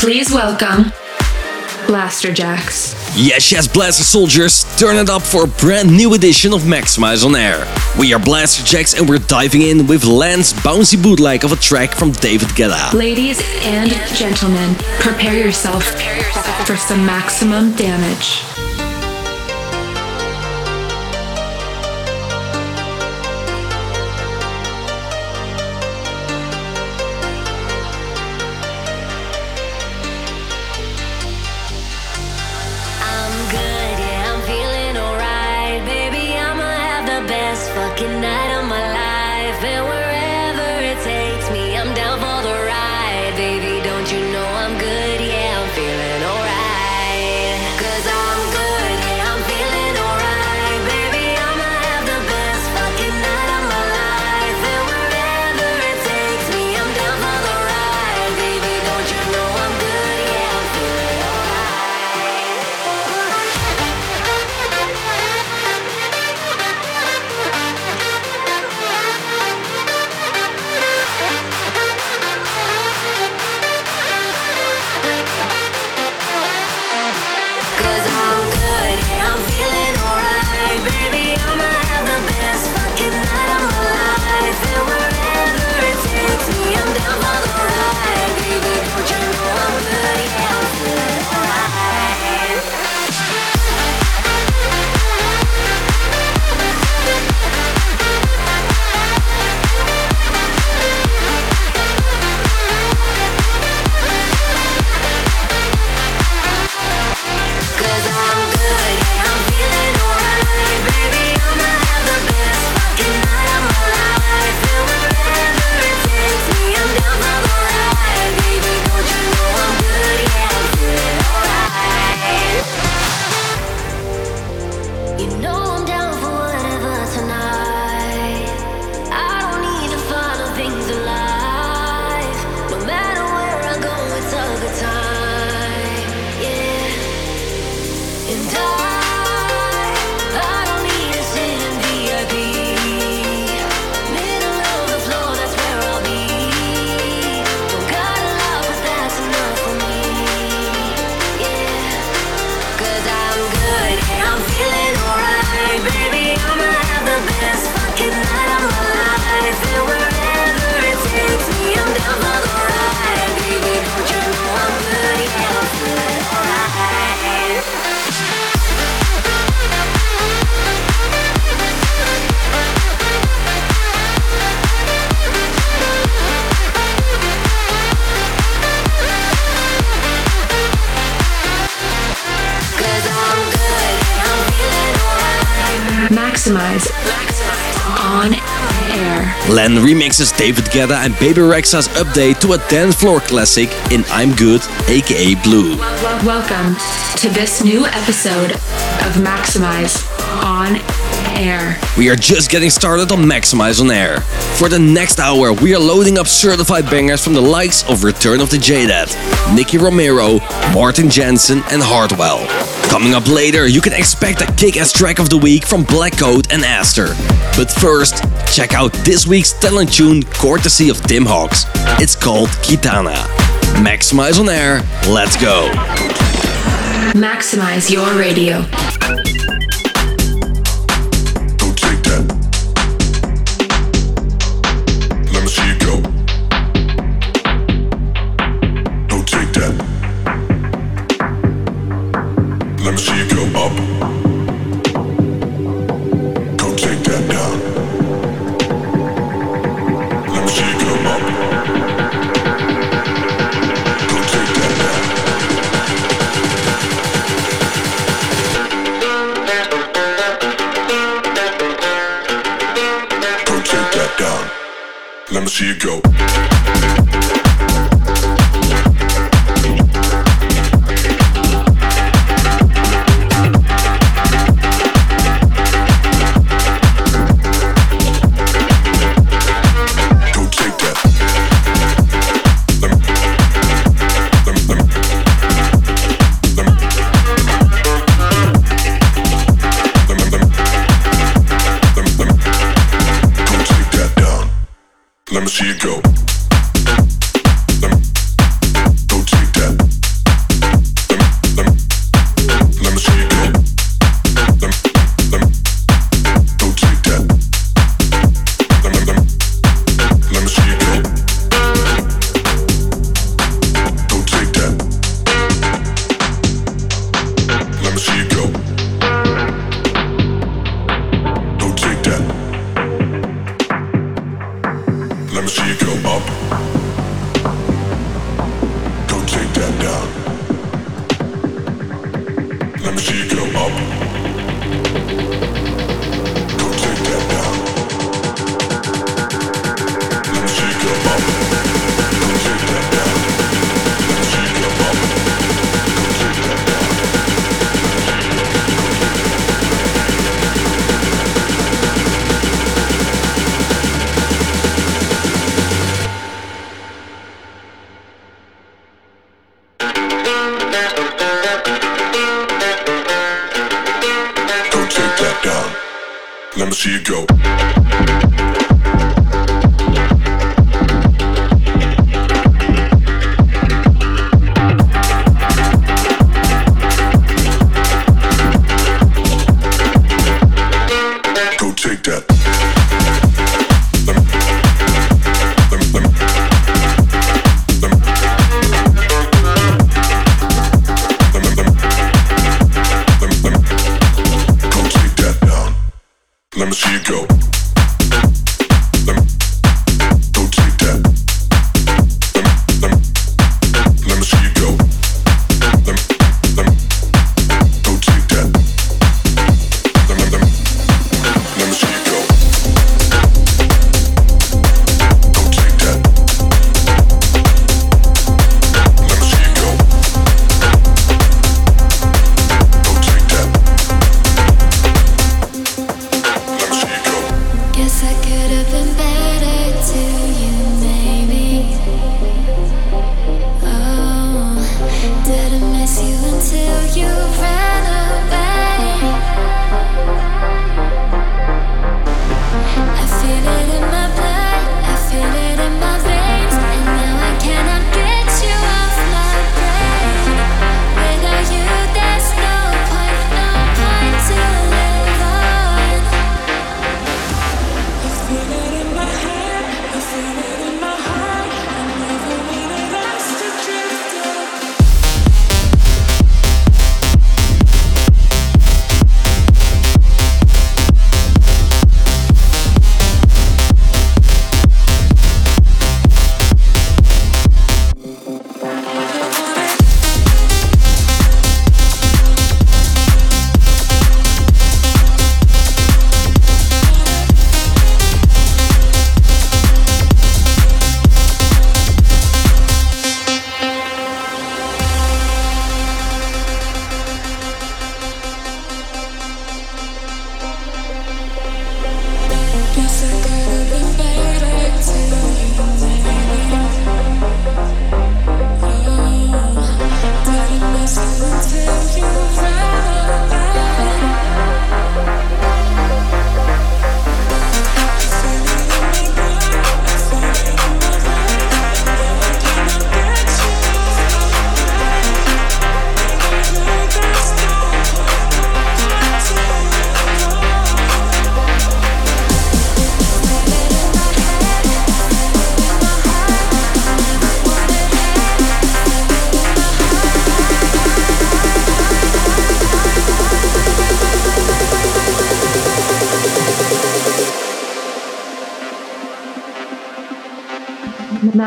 Please welcome Blasterjaxx. Yes, yes, Blaster Soldiers, turn it up for a brand new edition of Maxximize on Air. We are Blasterjaxx and we're diving in with Lance bouncy bootleg of a track from David Guetta. Ladies and gentlemen, prepare yourself for some maximum damage. Maxximize on air. Len remixes David Guetta and Bebe Rexha's update to a dance floor classic in I'm Good, aka Blue. Welcome to this new episode of Maxximize on air. We are just getting started on Maxximize on Air. For the next hour, we are loading up certified bangers from the likes of Return of the Jaded, Nicky Romero, Martin Jensen, and Hardwell. Coming up later, you can expect a kick-ass track of the week from Black Coat and Aster. But first, check out this week's talent tune courtesy of Tim Hawks. It's called Kitana. Maxximize on Air, let's go. Maxximize your radio. You go.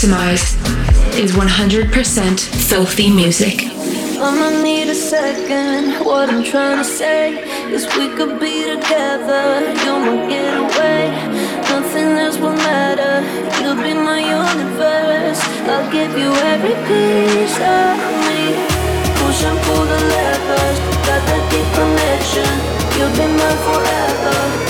Maximize is 100% filthy music. I'ma need a second. What I'm trying to say is we could be together. You're my getaway. Nothing else will matter. You'll be my universe. I'll give you every piece of me. Push and pull the levers. Got that deep connection. You'll be forever.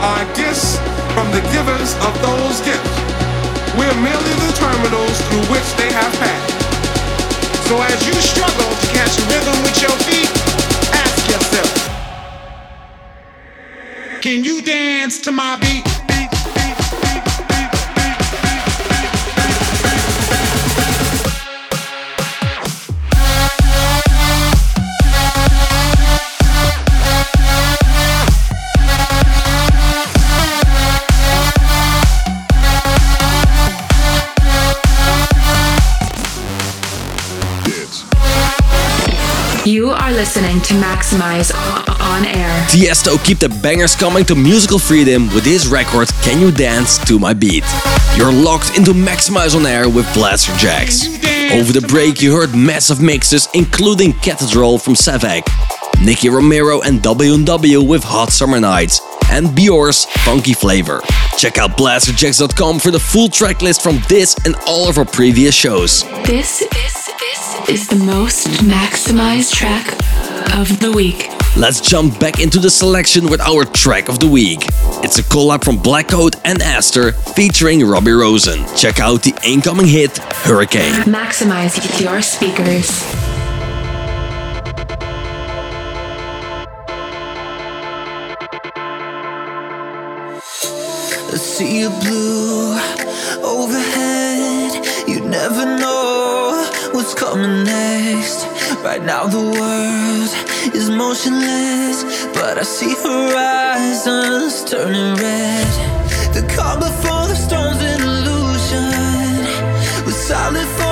Are gifts from the givers of those gifts. We're merely the terminals through which they have passed. So as you struggle to catch a rhythm with your feet, ask yourself, can you dance to my beat? You are listening to Maxximize on air. Tiesto keep the bangers coming to musical freedom with his record Can You Dance to My Beat. You're locked into Maxximize on Air with Blasterjaxx. Can you dance Over the break, you heard massive mixes, including Cathedral from Savak, Nicky Romero and W&W with Hot Summer Nights, and Bjor's Funky Flavor. Check out blasterjaxx.com for the full track list from this and all of our previous shows. This, this is the most maximized track of the week. Let's jump back into the selection with our track of the week. It's a collab from Blackout and Aster featuring Robbie Rosen. Check out the incoming hit, Hurricane. Maximize your speakers. A sea of blue overhead. You never know what's coming next. Right now, the world is motionless, but I see horizons turning red. The calm before the storm's an illusion. We're silent for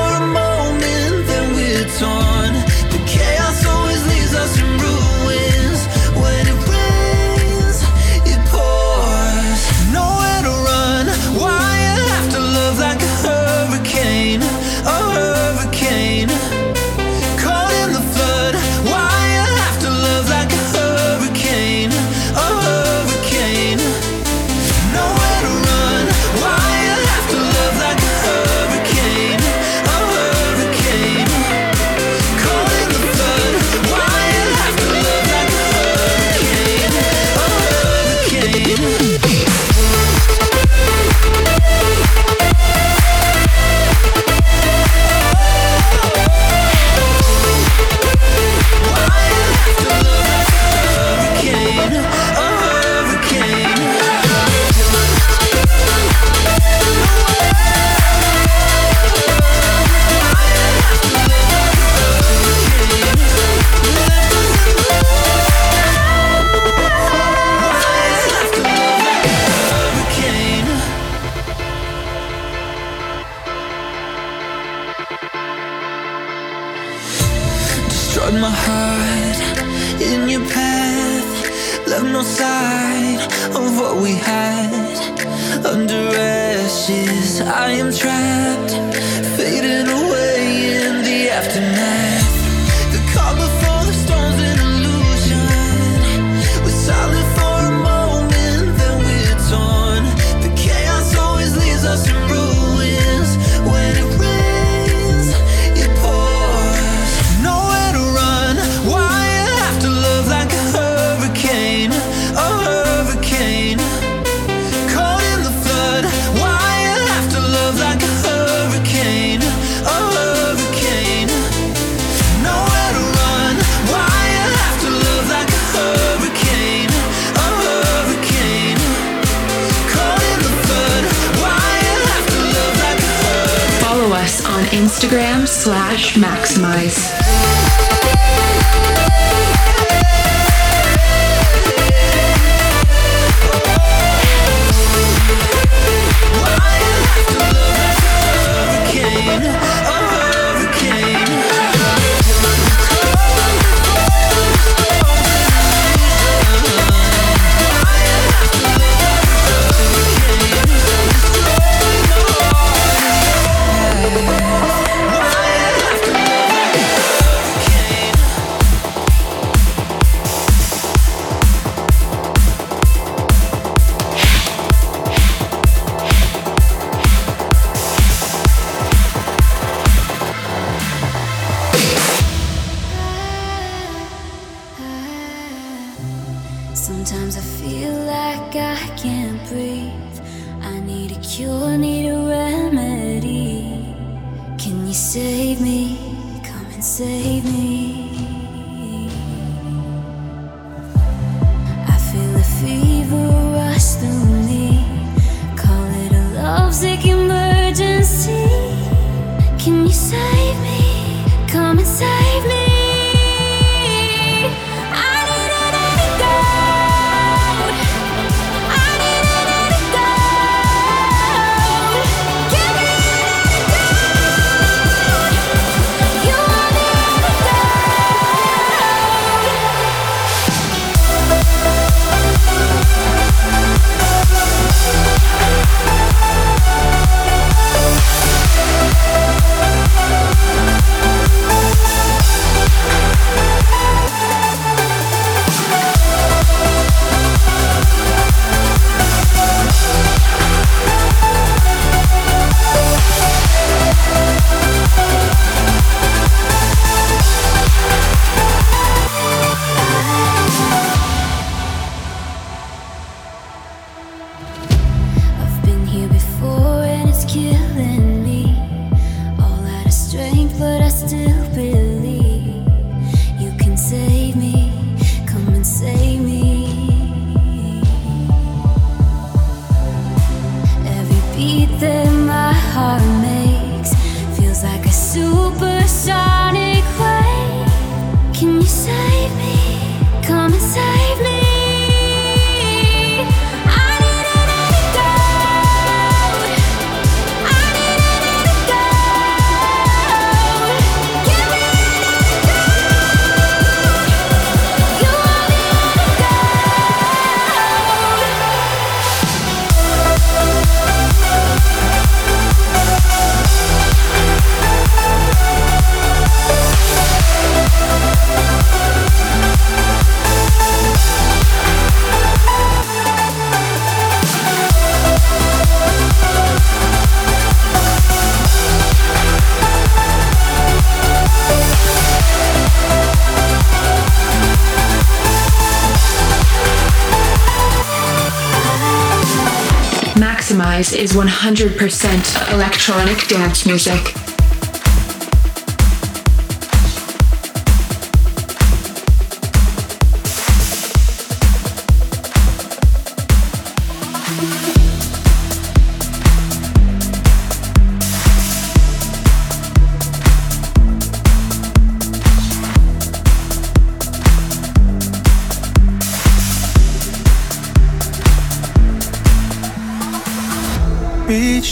100% electronic dance music.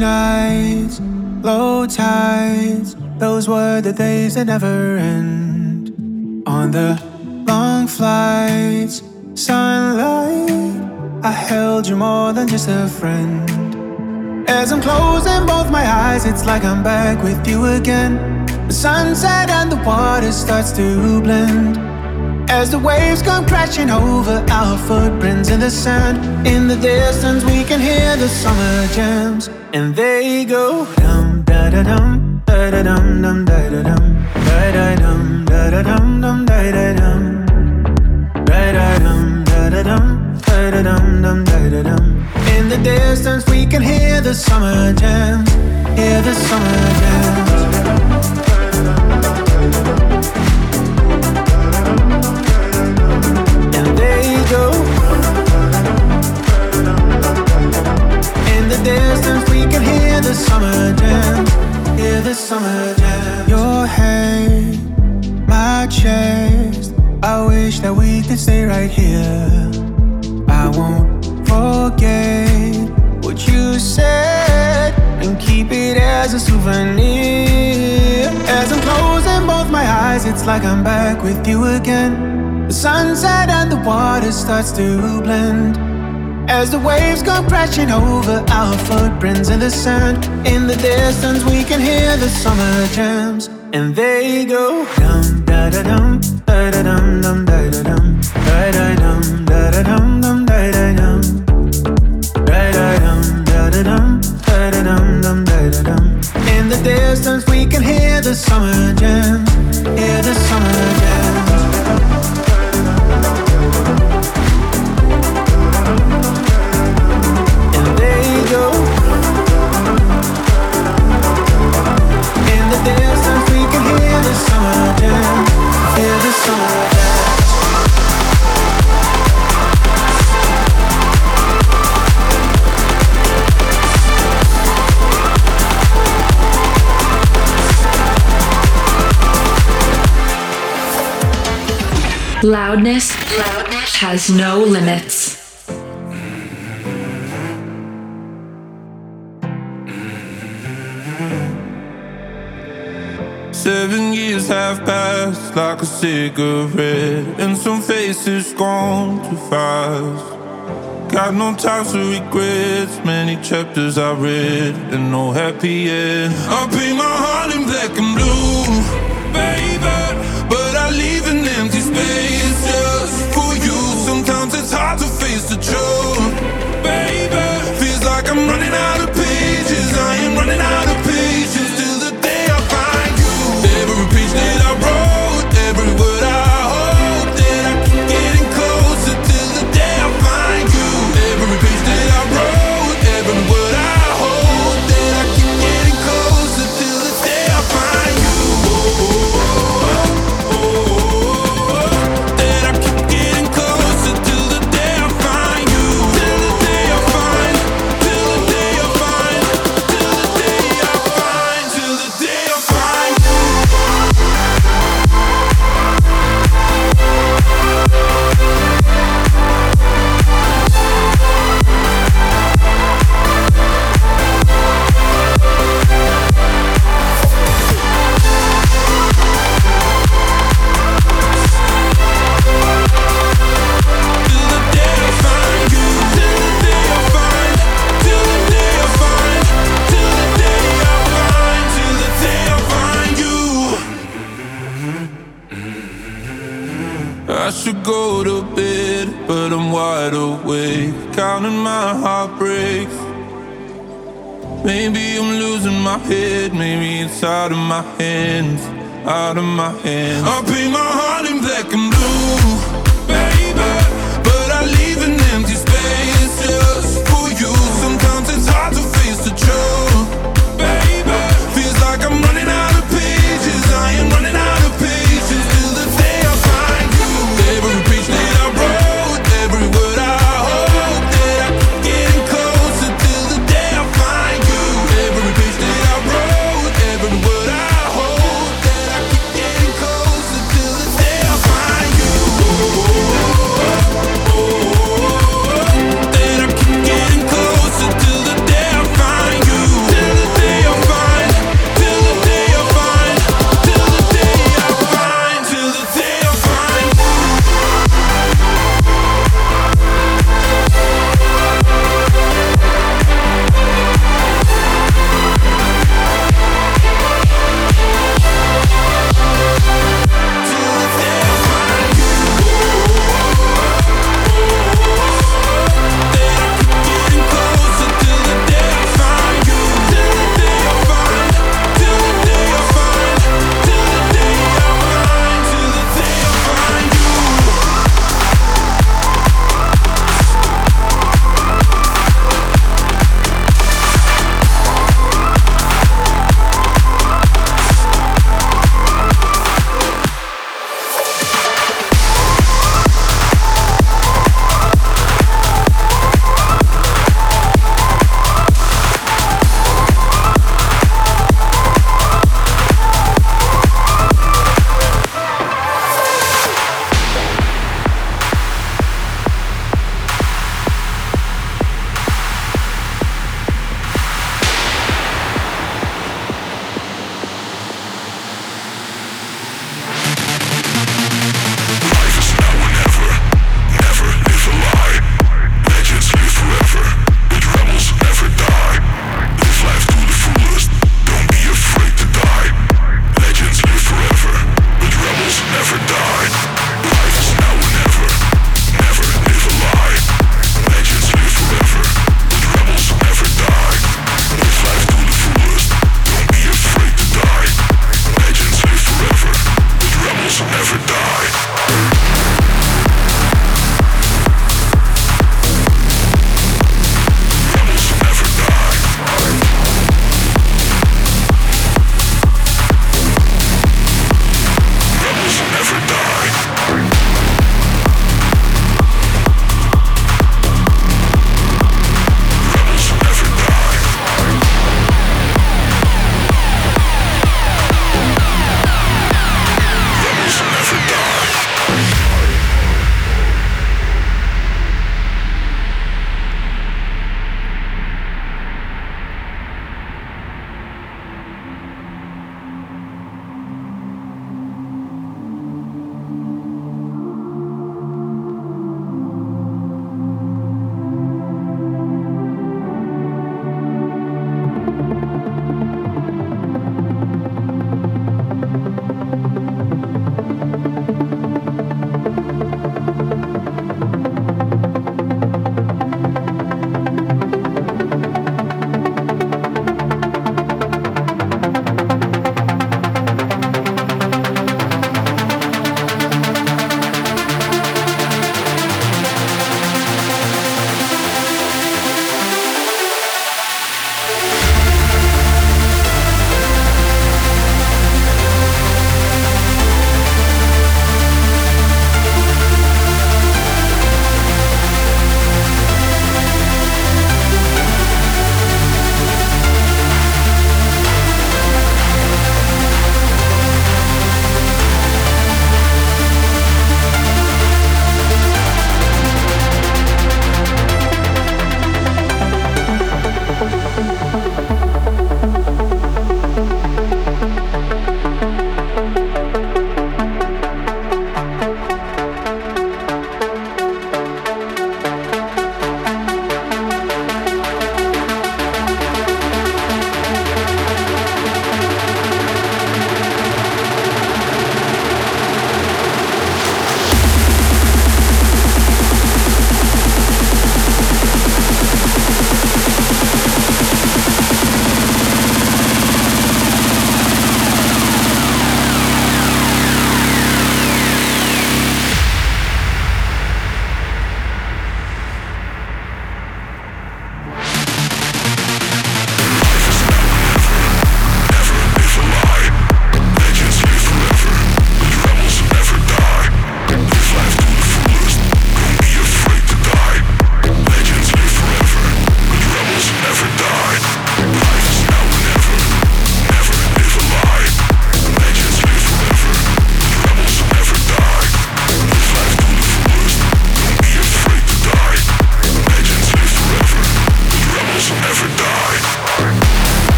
Nights, low tides, those were the days that never end. On the long flights, sunlight, I held you more than just a friend. As I'm closing both my eyes, it's like I'm back with you again. The sunset and the water starts to blend. As the waves come crashing over our footprints in the sand. In the distance, we can hear the summer jams and they go dum da da dum da da dum dum da da dum da da dum da da dum dum da da dum da da dum da da dum da da dum dum da da dum in the distance we can hear the summer jam hear the summer jam hear the summer jam. Hear the summer jam. Your head, my chest. I wish that we could stay right here. I won't forget what you said and keep it as a souvenir. As I'm closing both my eyes, it's like I'm back with you again. The sunset and the water starts to blend. As the waves come crashing over our footprints in the sand. In the distance, we can hear the summer jams. And they go dum da da dum da da dum dum da da dum da da dum da da dum dum da da dum da da dum da da dum da da dum dum da da dum. In the distance, we can hear the summer jams. Hear the summer jams. Loudness, loudness has no limits. Seven years have passed like a cigarette, and some faces gone too fast. Got no time for regrets, many chapters I read, and no happy end. I paint my heart in black and blue, baby, an empty space just for you. Sometimes it's hard to face the truth, baby. Feels like I'm running out of pages, I am running out of patience. Counting my heartbreaks. Maybe I'm losing my head, maybe it's out of my hands, out of my hands. I'll paint my heart in black and blue, baby, but I leave an empty space just for you. Sometimes it's hard to face the truth,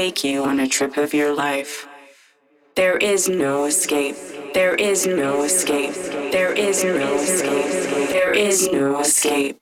take you on a trip of your life. There is no escape. There is no escape. There is no escape. There is no escape.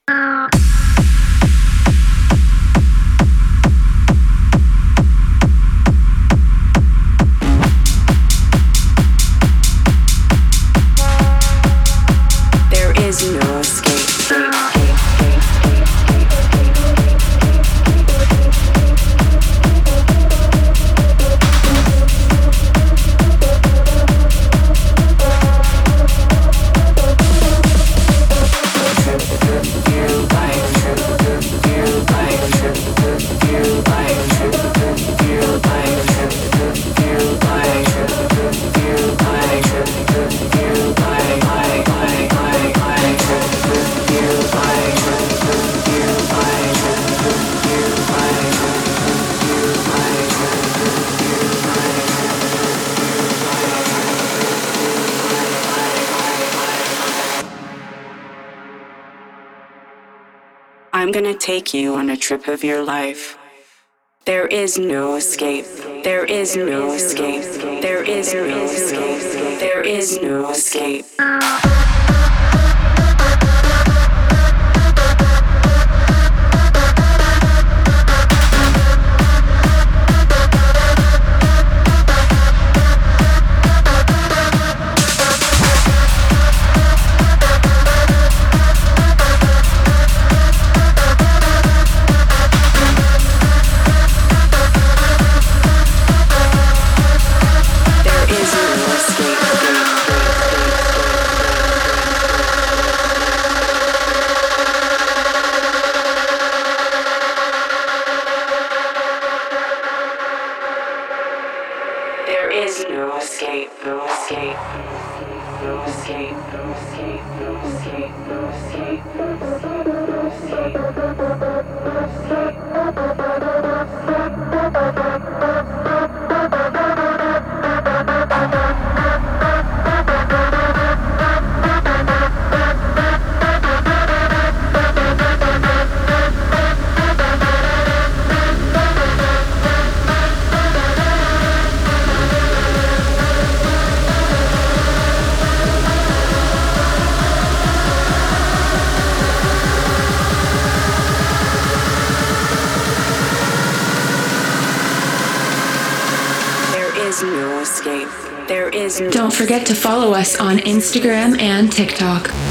Take you on a trip of your life. There is no escape. There is no escape. There is no escape. There is no escape. Forget to follow us on Instagram and TikTok.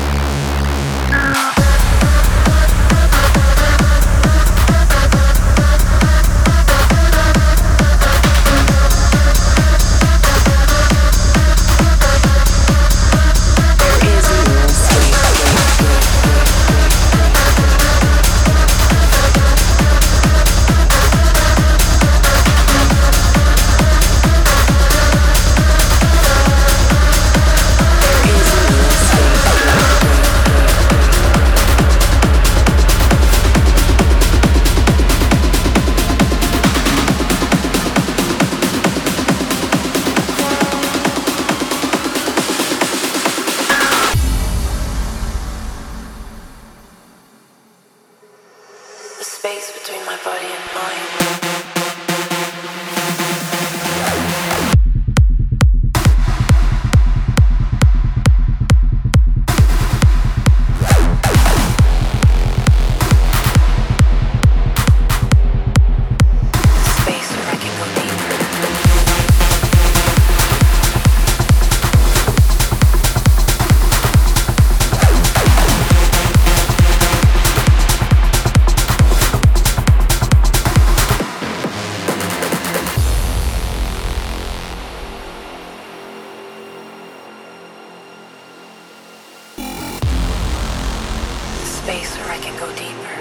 Space where I can go deeper.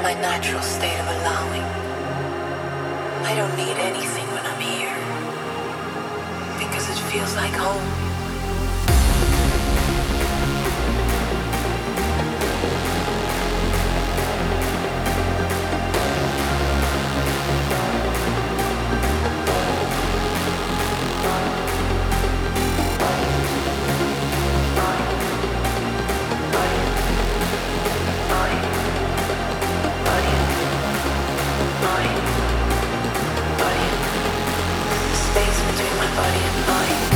My natural state of allowing. I don't need anything when I'm here. body and mind.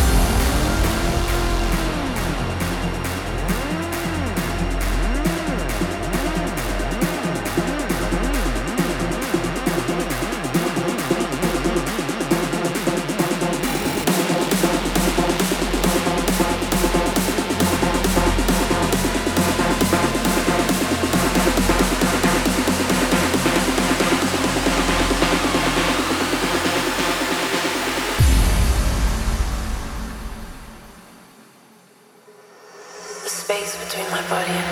body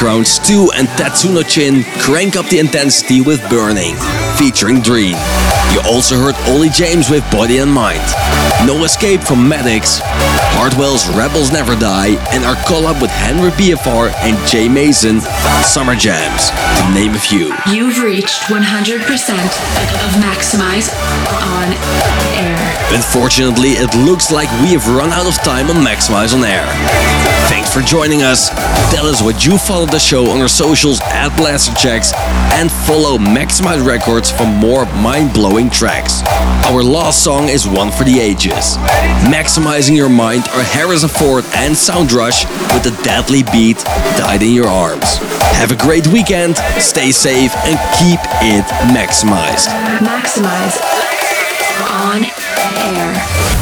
background, Stu and Tatsuno Chin crank up the intensity with Burning, featuring Dream. You also heard Ollie James with Body and Mind. No Escape from Maddox, Hardwell's Rebels Never Die, and our collab with Henri PFR and Jay Mason, Summer Jams. to name a few. You've reached 100% of Maxximize on air. Unfortunately, it looks like we have run out of time on Maxximize on Air. Thanks for joining us. Tell us what you follow the show on our socials at Blasterjaxx and follow Maxximize Records for more mind-blowing tracks. Our last song is one for the ages. Maximizing Your Mind are Harrison Ford and Sound Rush with the deadly beat Died in Your Arms. Have a great weekend, stay safe and keep it maximized. Maxximize on air.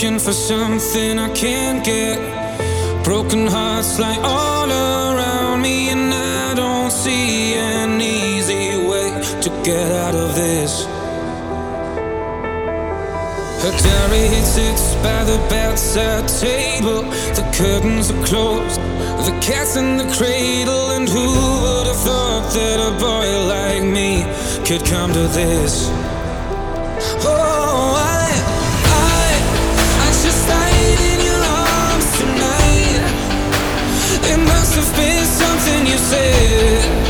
Looking for something I can't get. Broken hearts lie all around me, and I don't see an easy way to get out of this. Her diary sits by the bedside table. The curtains are closed, the cat's in the cradle, and who would have thought that a boy like me could come to this? Something